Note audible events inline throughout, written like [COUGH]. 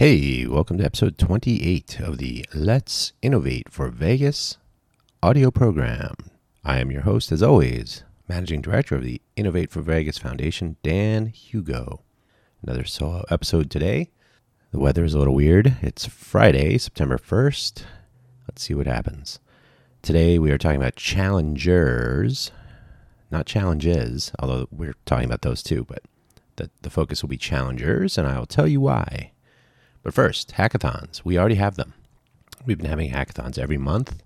Hey, welcome to episode 28 of the Let's Innovate for Vegas audio program. I am your host, as always, Managing Director of the Innovate for Vegas Foundation, Dan Hugo. Another solo episode today. The weather is a little weird. It's Friday, September 1st. Let's see what happens. Today we are talking about challengers, not challenges, although we're talking about those too, but the, the focus will be challengers, and I will tell you why. But first, hackathons. We already have them. We've been having hackathons every month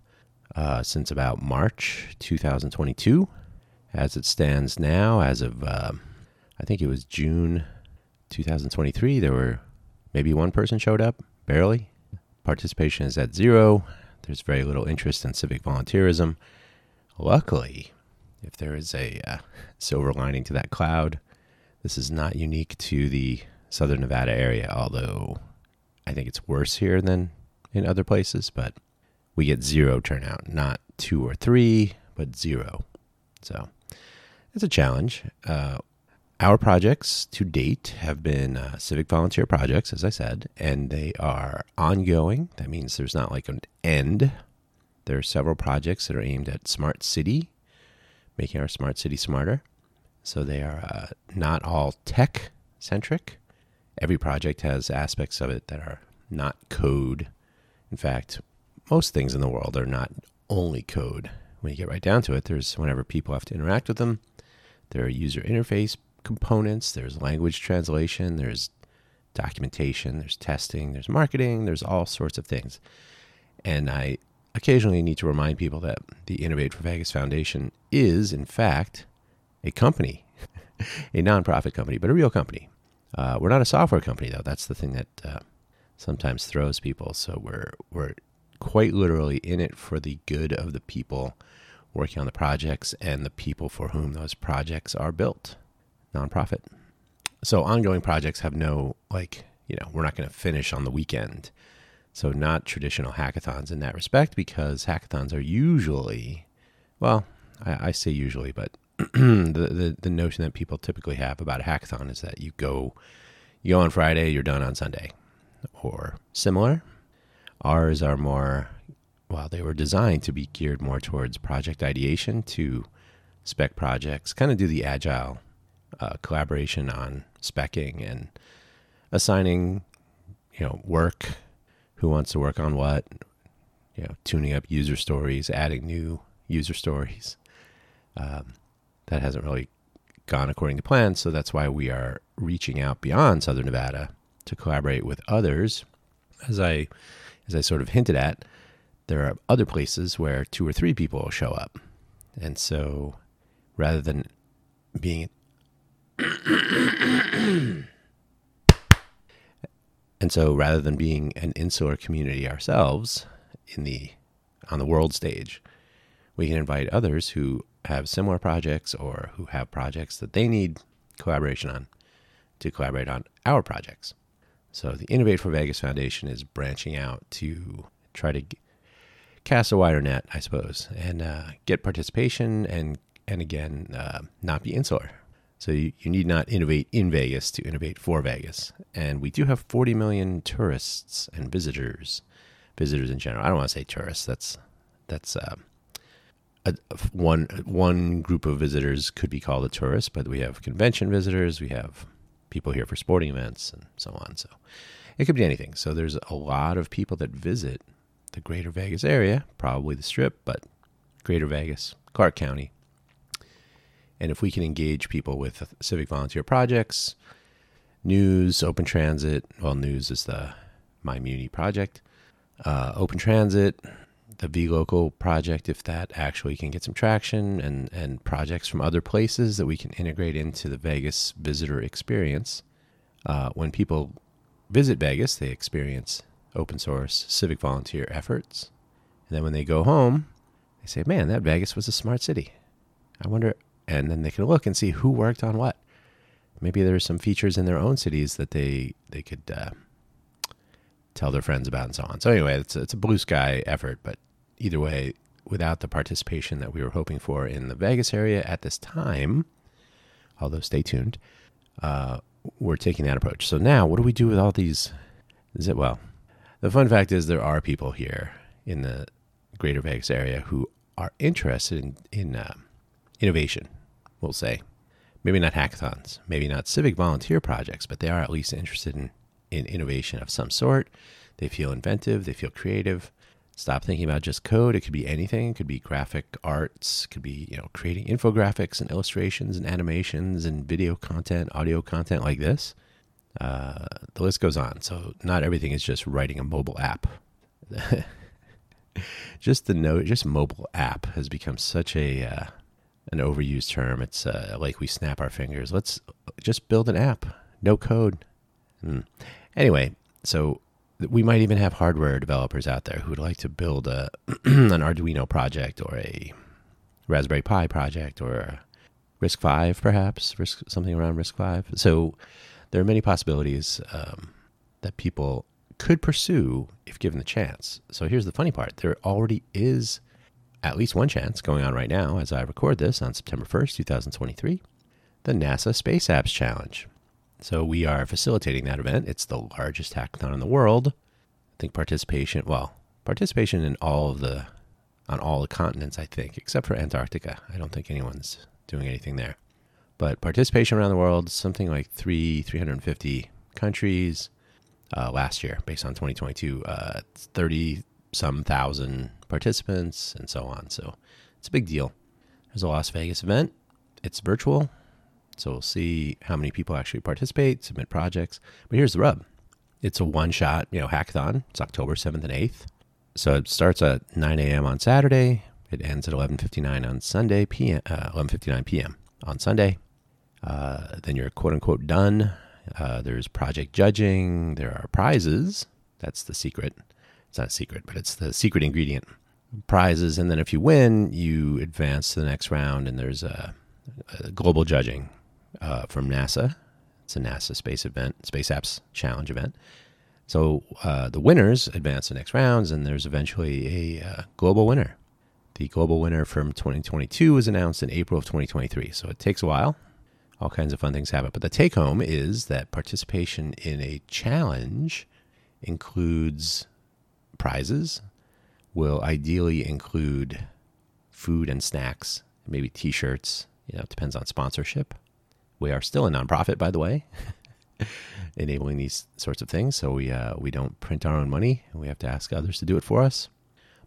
uh, since about March 2022. As it stands now, as of uh, I think it was June 2023, there were maybe one person showed up, barely. Participation is at zero. There's very little interest in civic volunteerism. Luckily, if there is a uh, silver lining to that cloud, this is not unique to the Southern Nevada area, although I think it's worse here than in other places, but we get zero turnout, not two or three, but zero. So it's a challenge. Uh, our projects to date have been uh, civic volunteer projects, as I said, and they are ongoing. That means there's not like an end. There are several projects that are aimed at smart city, making our smart city smarter. So they are uh, not all tech centric. Every project has aspects of it that are not code. In fact, most things in the world are not only code. When you get right down to it, there's whenever people have to interact with them, there are user interface components, there's language translation, there's documentation, there's testing, there's marketing, there's all sorts of things. And I occasionally need to remind people that the Innovate for Vegas Foundation is, in fact, a company, [LAUGHS] a nonprofit company, but a real company. Uh, we're not a software company, though. That's the thing that uh, sometimes throws people. So we're we're quite literally in it for the good of the people working on the projects and the people for whom those projects are built. Nonprofit. So ongoing projects have no like you know we're not going to finish on the weekend. So not traditional hackathons in that respect because hackathons are usually, well, I, I say usually, but [CLEARS THROAT] the, the the notion that people typically have about a hackathon is that you go you go on Friday, you're done on Sunday, or similar. Ours are more well, they were designed to be geared more towards project ideation to spec projects, kind of do the agile uh, collaboration on specking and assigning, you know, work, who wants to work on what, you know, tuning up user stories, adding new user stories. Um, that hasn't really gone according to plan. So that's why we are reaching out beyond Southern Nevada to collaborate with others. As I, as I sort of hinted at, there are other places where two or three people will show up. And so rather than being [COUGHS] and so rather than being an insular community ourselves in the on the world stage, we can invite others who have similar projects or who have projects that they need collaboration on to collaborate on our projects. So the Innovate for Vegas Foundation is branching out to try to cast a wider net, I suppose, and uh, get participation and and again uh, not be insular. So you, you need not innovate in Vegas to innovate for Vegas. And we do have 40 million tourists and visitors, visitors in general. I don't want to say tourists. That's that's uh, a, one one group of visitors could be called a tourist, but we have convention visitors, we have people here for sporting events, and so on. So it could be anything. So there's a lot of people that visit the Greater Vegas area, probably the Strip, but Greater Vegas, Clark County. And if we can engage people with civic volunteer projects, news, open transit, well, news is the My Muni project, uh, open transit, the vLocal project, if that actually can get some traction, and, and projects from other places that we can integrate into the Vegas visitor experience. Uh, when people visit Vegas, they experience open source civic volunteer efforts. And then when they go home, they say, man, that Vegas was a smart city. I wonder, and then they can look and see who worked on what. Maybe there's some features in their own cities that they, they could uh, tell their friends about and so on. So anyway, it's a, it's a blue sky effort, but either way, without the participation that we were hoping for in the Vegas area at this time, although stay tuned, uh, we're taking that approach. So now, what do we do with all these Is it well? The fun fact is there are people here in the Greater Vegas area who are interested in in uh, innovation. We'll say, maybe not hackathons, maybe not civic volunteer projects, but they are at least interested in in innovation of some sort. They feel inventive. They feel creative. Stop thinking about just code. It could be anything. It could be graphic arts. It could be you know creating infographics and illustrations and animations and video content, audio content like this. Uh, the list goes on. So not everything is just writing a mobile app. [LAUGHS] just the note, just mobile app has become such a uh, an overused term. It's uh, like we snap our fingers. Let's just build an app, no code. Hmm. Anyway, so we might even have hardware developers out there who would like to build a [CLEARS THROAT] an Arduino project or a Raspberry Pi project or Risk RISC-V, perhaps Risk something around RISC-V. So there are many possibilities um, that people could pursue if given the chance. So here's the funny part: there already is at least one chance going on right now, as I record this on September 1st, 2023, the NASA Space Apps Challenge. So we are facilitating that event. It's the largest hackathon in the world. I think participation, well, participation in all of the, on all the continents, I think, except for Antarctica. I don't think anyone's doing anything there. But participation around the world, something like three, 350 countries uh, last year, based on 2022, uh, 30 some thousand participants and so on. So it's a big deal. There's a Las Vegas event. It's virtual. So we'll see how many people actually participate, submit projects. But here's the rub. It's a one shot, you know, hackathon. It's October 7th and 8th. So it starts at 9 a.m. on Saturday. It ends at 11:59 on Sunday p.m. Uh, 11:59 p.m. on Sunday. Uh, then you're quote unquote done. Uh, there's project judging. There are prizes. That's the secret. It's not a secret, but it's the secret ingredient. Prizes, and then if you win, you advance to the next round, and there's a, a global judging uh, from NASA. It's a NASA space event, Space Apps Challenge event. So uh, the winners advance the next rounds, and there's eventually a uh, global winner. The global winner from 2022 was announced in April of 2023. So it takes a while. All kinds of fun things happen. But the take home is that participation in a challenge includes prizes, will ideally include food and snacks, maybe t shirts. You know, it depends on sponsorship. We are still a nonprofit, by the way, [LAUGHS] enabling these sorts of things. So we uh, we don't print our own money. And we have to ask others to do it for us.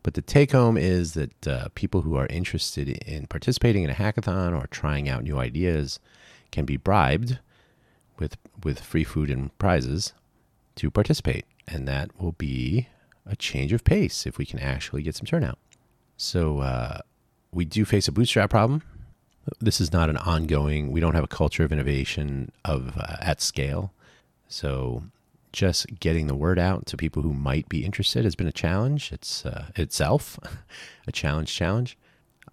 But the take home is that uh, people who are interested in participating in a hackathon or trying out new ideas can be bribed with with free food and prizes to participate, and that will be a change of pace if we can actually get some turnout. So uh, we do face a bootstrap problem this is not an ongoing. We don't have a culture of innovation of uh, at scale. So just getting the word out to people who might be interested has been a challenge. It's uh, itself [LAUGHS] a challenge. Challenge.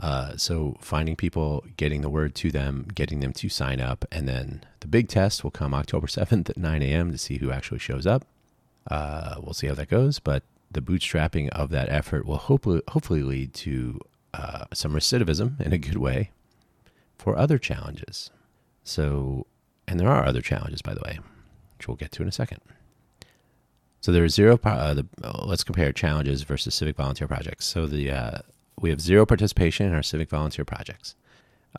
Uh, so finding people, getting the word to them, getting them to sign up, and then the big test will come October [LAUGHS] seventh at nine a.m. to see who actually shows up. Uh, we'll see how that goes, but the bootstrapping of that effort will hopefully hopefully lead to uh, some recidivism in a good way for other challenges. So, and there are other challenges, by the way, which we'll get to in a second. So there is zero. Uh, the, uh, let's compare challenges versus civic volunteer projects. So the uh, we have zero participation in our civic volunteer projects.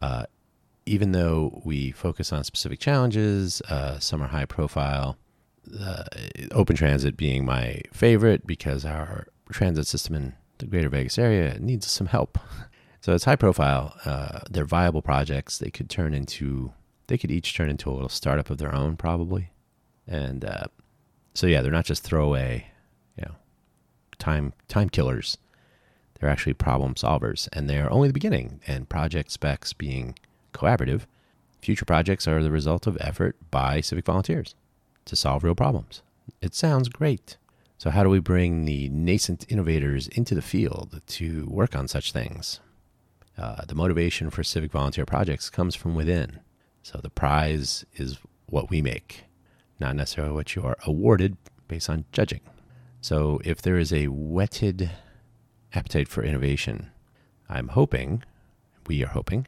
Uh, even though we focus on specific challenges, uh, some are high profile. open transit being my favorite because our transit system in the greater Vegas area needs some help. [LAUGHS] So it's high profile. Uh, they're viable projects. They could turn into, they could each turn into a little startup of their own, probably. And uh, so yeah, they're not just throwaway, you know, time time killers. They're actually problem solvers, and they are only the beginning. And project specs being collaborative, future projects are the result of effort by civic volunteers to solve real problems. It sounds great. So, how do we bring the nascent innovators into the field to work on such things? Uh, the motivation for civic volunteer projects comes from within. So the prize is what we make, not necessarily what you are awarded based on judging. So if there is a whetted appetite for innovation, I'm hoping, we are hoping,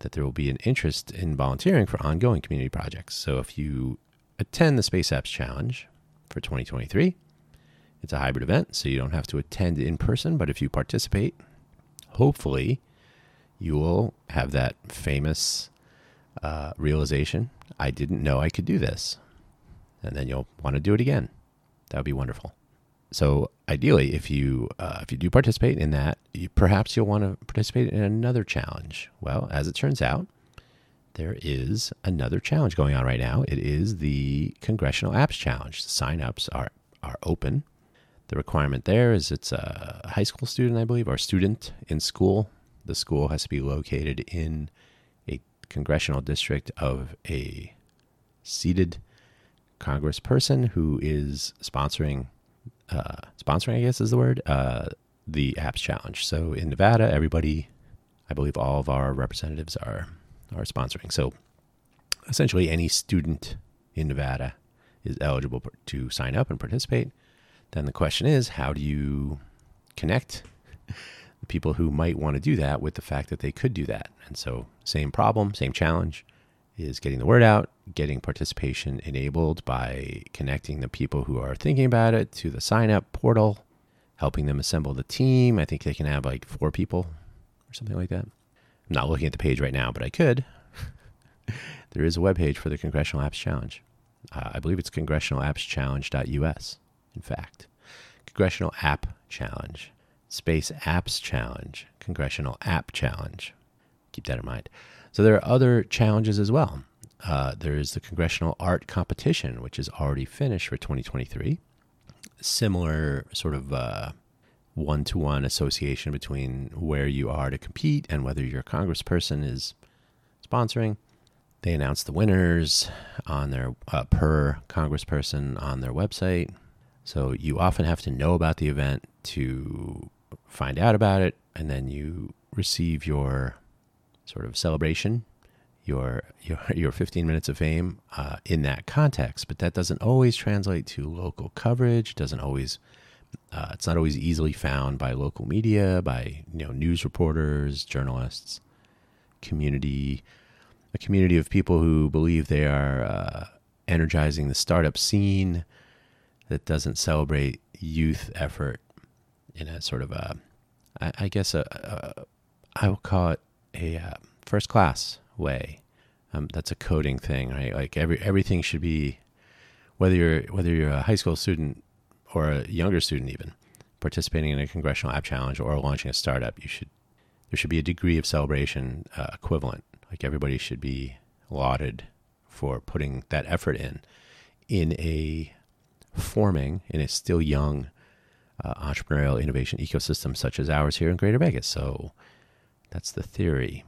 that there will be an interest in volunteering for ongoing community projects. So if you attend the Space Apps Challenge, for 2023. It's a hybrid event, so you don't have to attend in person, but if you participate, hopefully you will have that famous uh, realization I didn't know I could do this. And then you'll want to do it again. That would be wonderful. So ideally, if you uh, if you do participate in that, you, perhaps you'll want to participate in another challenge. Well, as it turns out, there is another challenge going on right now. It is the Congressional Apps Challenge. Sign-ups are are open. The requirement there is it's a high school student, I believe, or student in school. The school has to be located in a congressional district of a seated congressperson who is sponsoring uh, sponsoring, I guess is the word, uh, the apps challenge. So in Nevada, everybody, I believe all of our representatives are are sponsoring. So essentially, any student in Nevada is eligible to sign up and participate. Then the question is, how do you connect people who might want to do that with the fact that they could do that? And so, same problem, same challenge is getting the word out, getting participation enabled by connecting the people who are thinking about it to the sign up portal, helping them assemble the team. I think they can have like four people or something like that. I'm not looking at the page right now, but I could. [LAUGHS] there is a web page for the Congressional Apps Challenge. Uh, I believe it's congressionalappschallenge.us, in fact. Congressional App Challenge, Space Apps Challenge, Congressional App Challenge. Keep that in mind. So there are other challenges as well. Uh, there is the Congressional Art Competition, which is already finished for 2023. Similar sort of one to one association between where you are to compete and whether your congressperson is sponsoring. They announce the winners on their uh, per congressperson on their website. So you often have to know about the event to find out about it, and then you receive your sort of celebration, your your [LAUGHS] your 15 minutes of fame uh, in that context. But that doesn't always translate to local coverage. Doesn't always. Uh, it's not always easily found by local media, by you know news reporters, journalists, community, a community of people who believe they are uh, energizing the startup scene that doesn't celebrate youth effort in a sort of a, I, I guess a, a, I will call it a uh, first class way. Um, that's a coding thing, right? Like every everything should be, whether you're whether you're a high school student or a younger student, even participating in a congressional app challenge or launching a startup, you should there should be a degree of celebration uh, equivalent. Like everybody should be lauded for putting that effort in in a forming in a still young uh, entrepreneurial innovation ecosystem such as ours here in Greater Vegas. So that's the theory.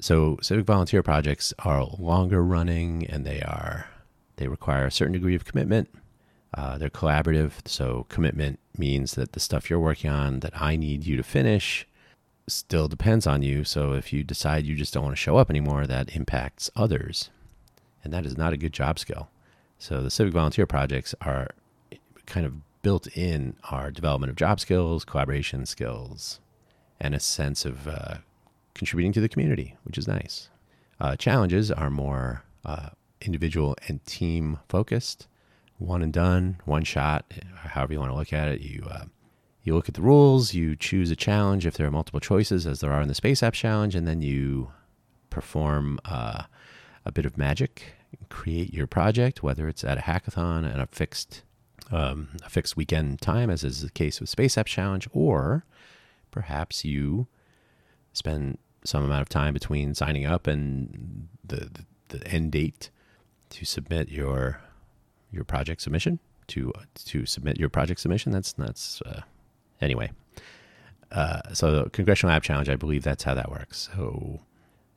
So civic volunteer projects are longer running and they are they require a certain degree of commitment. Uh, they're collaborative, so commitment means that the stuff you're working on that I need you to finish still depends on you. So if you decide you just don't want to show up anymore, that impacts others, and that is not a good job skill. So the civic volunteer projects are kind of built in our development of job skills, collaboration skills, and a sense of uh, contributing to the community, which is nice. Uh, challenges are more uh, individual and team focused, one and done, one shot, however you want to look at it. You uh, you look at the rules, you choose a challenge if there are multiple choices, as there are in the Space App Challenge, and then you perform uh, a bit of magic, create your project, whether it's at a hackathon at a fixed um, a fixed weekend time, as is the case with Space App Challenge, or perhaps you spend some amount of time between signing up and the, the, the end date to submit your your project submission to to submit your project submission. That's that's uh, anyway. Uh, so the Congressional App Challenge, I believe that's how that works. So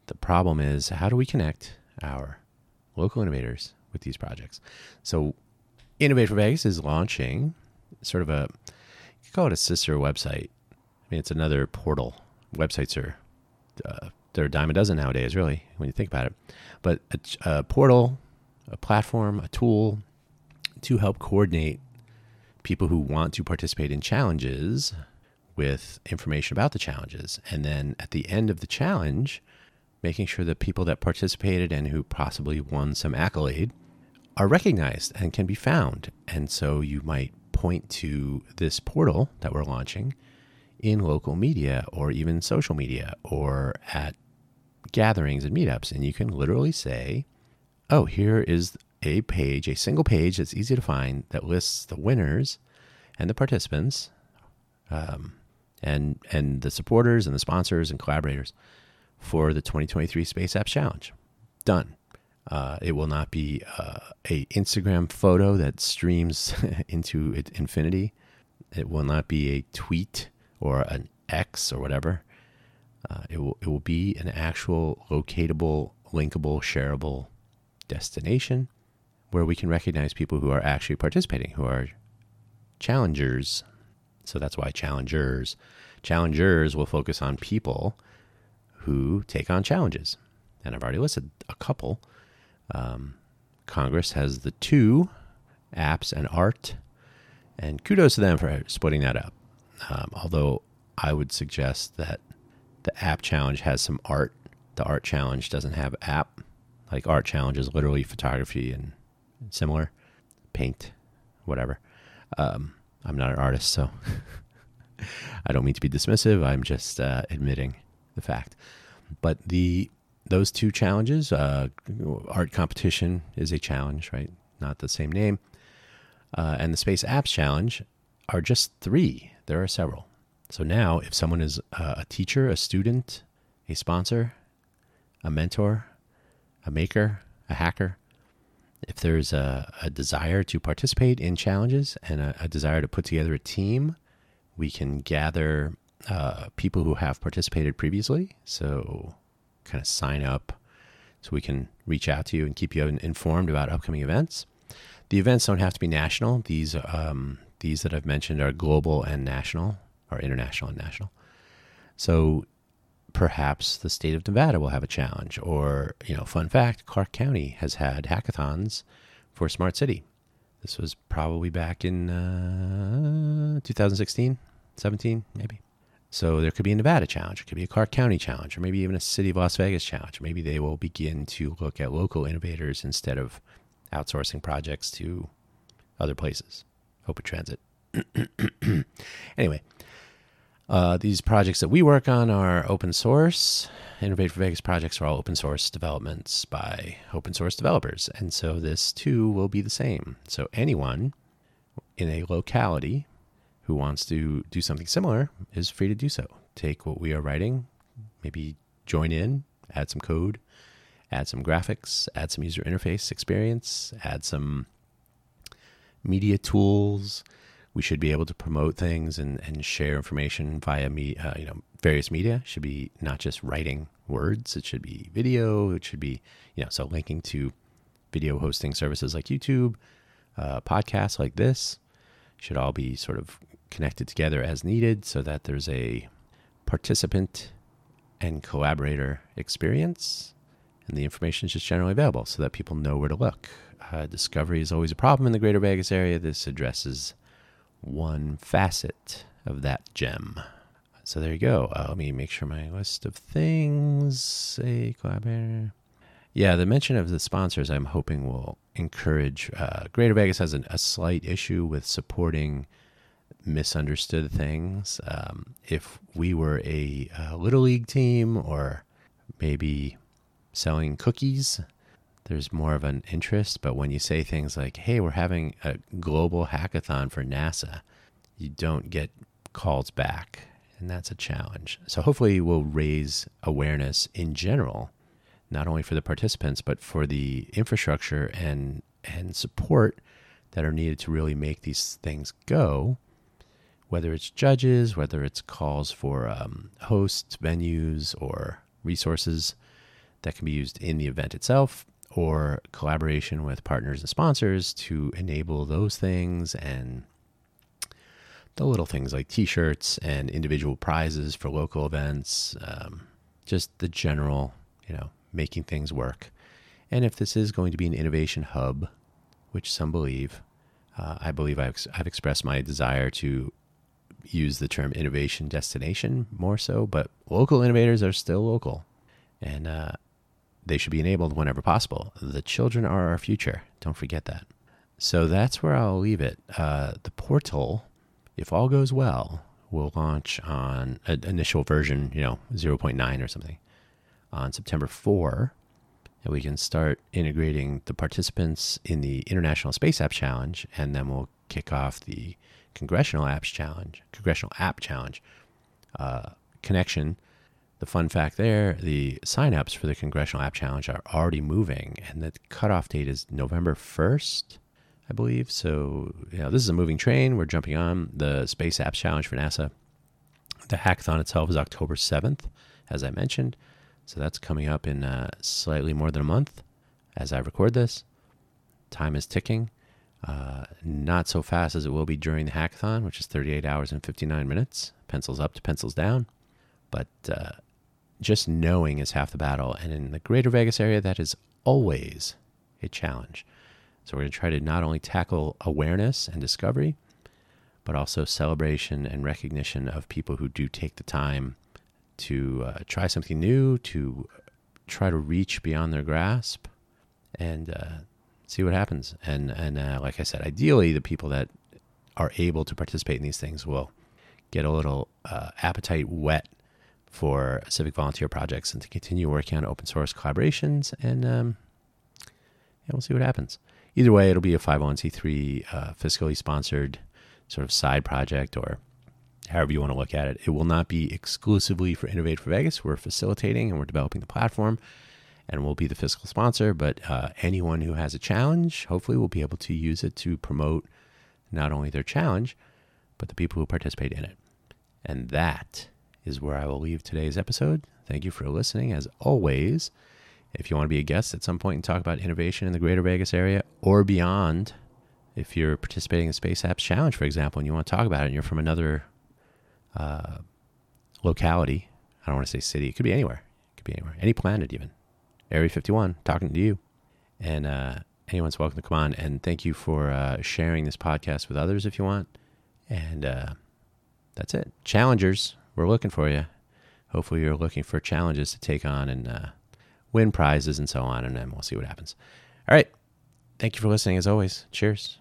the problem is, how do we connect our local innovators with these projects? So Innovate for Vegas is launching sort of a you could call it a sister website. I mean, it's another portal. Websites are uh, they're a dime a dozen nowadays, really, when you think about it. But a, a portal, a platform, a tool to help coordinate people who want to participate in challenges with information about the challenges. And then at the end of the challenge, making sure that people that participated and who possibly won some accolade are recognized and can be found. And so you might point to this portal that we're launching in local media or even social media or at gatherings and meetups. And you can literally say, oh, here is a page, a single page that's easy to find that lists the winners and the participants, um, and and the supporters and the sponsors and collaborators for the 2023 Space Apps Challenge. Done. Uh, it will not be uh, a Instagram photo that streams [LAUGHS] into infinity. It will not be a tweet or an X or whatever. Uh, it will it will be an actual locatable, linkable, shareable destination where we can recognize people who are actually participating, who are challengers. So that's why challengers. Challengers will focus on people who take on challenges. And I've already listed a couple. Um, Congress has the two apps and art, and kudos to them for splitting that up. Um, although I would suggest that the app challenge has some art. The art challenge doesn't have app. Like art challenge is literally photography and similar, paint, whatever. Um, I'm not an artist, so [LAUGHS] I don't mean to be dismissive. I'm just uh, admitting the fact. But the those two challenges, uh, art competition is a challenge, right? Not the same name, uh, and the space apps challenge are just three. There are several. So now, if someone is a teacher, a student, a sponsor, a mentor, a maker, a hacker, if there's a, a desire to participate in challenges and a, a, desire to put together a team, we can gather uh, people who have participated previously. So, kind of sign up so we can reach out to you and keep you informed about upcoming events. The events don't have to be national. These um, these that I've mentioned are global and national, or international and national. So perhaps the state of Nevada will have a challenge. Or, you know, fun fact Clark County has had hackathons for Smart City. This was probably back in uh, 2016, 17, maybe. So there could be a Nevada challenge, it could be a Clark County challenge, or maybe even a City of Las Vegas challenge. Maybe they will begin to look at local innovators instead of outsourcing projects to other places. Open Transit. [CLEARS THROAT] anyway, uh, these projects that we work on are open source. Innovate for Vegas projects are all open source developments by open source developers. And so this too will be the same. So anyone in a locality who wants to do something similar is free to do so. Take what we are writing, maybe join in, add some code, add some graphics, add some user interface experience, add some media tools, we should be able to promote things and, and share information via me, uh, you know, various media. It should be not just writing words. It should be video. It should be, you know, so linking to video hosting services like YouTube, uh, podcasts like this should all be sort of connected together as needed so that there's a participant and collaborator experience and the information is just generally available so that people know where to look. Uh, discovery is always a problem in the greater Vegas area. This addresses one facet of that gem. So there you go. Uh, let me make sure my list of things say collaborator. Yeah, the mention of the sponsors I'm hoping will encourage. Uh, Greater Vegas has an, a slight issue with supporting misunderstood things. Um, if we were a, a little league team or maybe selling cookies, there's more of an interest. But when you say things like, hey, we're having a global hackathon for NASA, you don't get calls back. And that's a challenge. So hopefully, we'll raise awareness in general, not only for the participants, but for the infrastructure and, and support that are needed to really make these things go. Whether it's judges, whether it's calls for um, hosts, venues, or resources that can be used in the event itself, or collaboration with partners and sponsors to enable those things and the little things like t-shirts and individual prizes for local events um, just the general you know making things work. And if this is going to be an innovation hub which some believe uh, i believe I've, I've expressed my desire to use the term innovation destination more so but local innovators are still local and uh, they should be enabled whenever possible. The children are our future. Don't forget that. So that's where I'll leave it. Uh, the portal, if all goes well, will launch on an initial version, you know, 0.9 or something, on September 4. And we can start integrating the participants in the International Space App Challenge, and then we'll kick off the Congressional Apps Challenge, Congressional App Challenge uh, connection. The fun fact there the signups for the Congressional App Challenge are already moving, and the cutoff date is November 1st, I believe. So, you know, this is a moving train. We're jumping on the Space Apps Challenge for NASA. The hackathon itself is October 7th, as I mentioned. So that's coming up in uh, slightly more than a month as I record this. Time is ticking. Uh, not so fast as it will be during the hackathon, which is 38 hours and 59 minutes. Pencils up to pencils down. But uh, just knowing is half the battle. And in the greater Vegas area, that is always a challenge. So we're going to try to not only tackle awareness and discovery, but also celebration and recognition of people who do take the time to uh, try something new, to try to reach beyond their grasp, and uh, see what happens. And and uh, like I said, ideally, the people that are able to participate in these things will get a little uh, appetite whet for civic volunteer projects and to continue working on open source collaborations. And um, yeah, we'll see what happens. Either way, it'll be a 501c3 uh, fiscally sponsored sort of side project or however you want to look at it. It will not be exclusively for Innovate for Vegas. We're facilitating and we're developing the platform and we'll be the fiscal sponsor. But uh, anyone who has a challenge, hopefully, will be able to use it to promote not only their challenge, but the people who participate in it. And that is where I will leave today's episode. Thank you for listening. As always, if you want to be a guest at some point and talk about innovation in the greater Vegas area or beyond, if you're participating in Space Apps Challenge, for example, and you want to talk about it and you're from another uh, locality, I don't want to say city, it could be anywhere. It could be anywhere, any planet even. Area 51, talking to you. And uh, anyone's welcome to come on. And thank you for uh, sharing this podcast with others if you want. And uh, that's it. Challengers, we're looking for you. Hopefully, you're looking for challenges to take on and uh, win prizes and so on. And then we'll see what happens. All right. Thank you for listening as always. Cheers.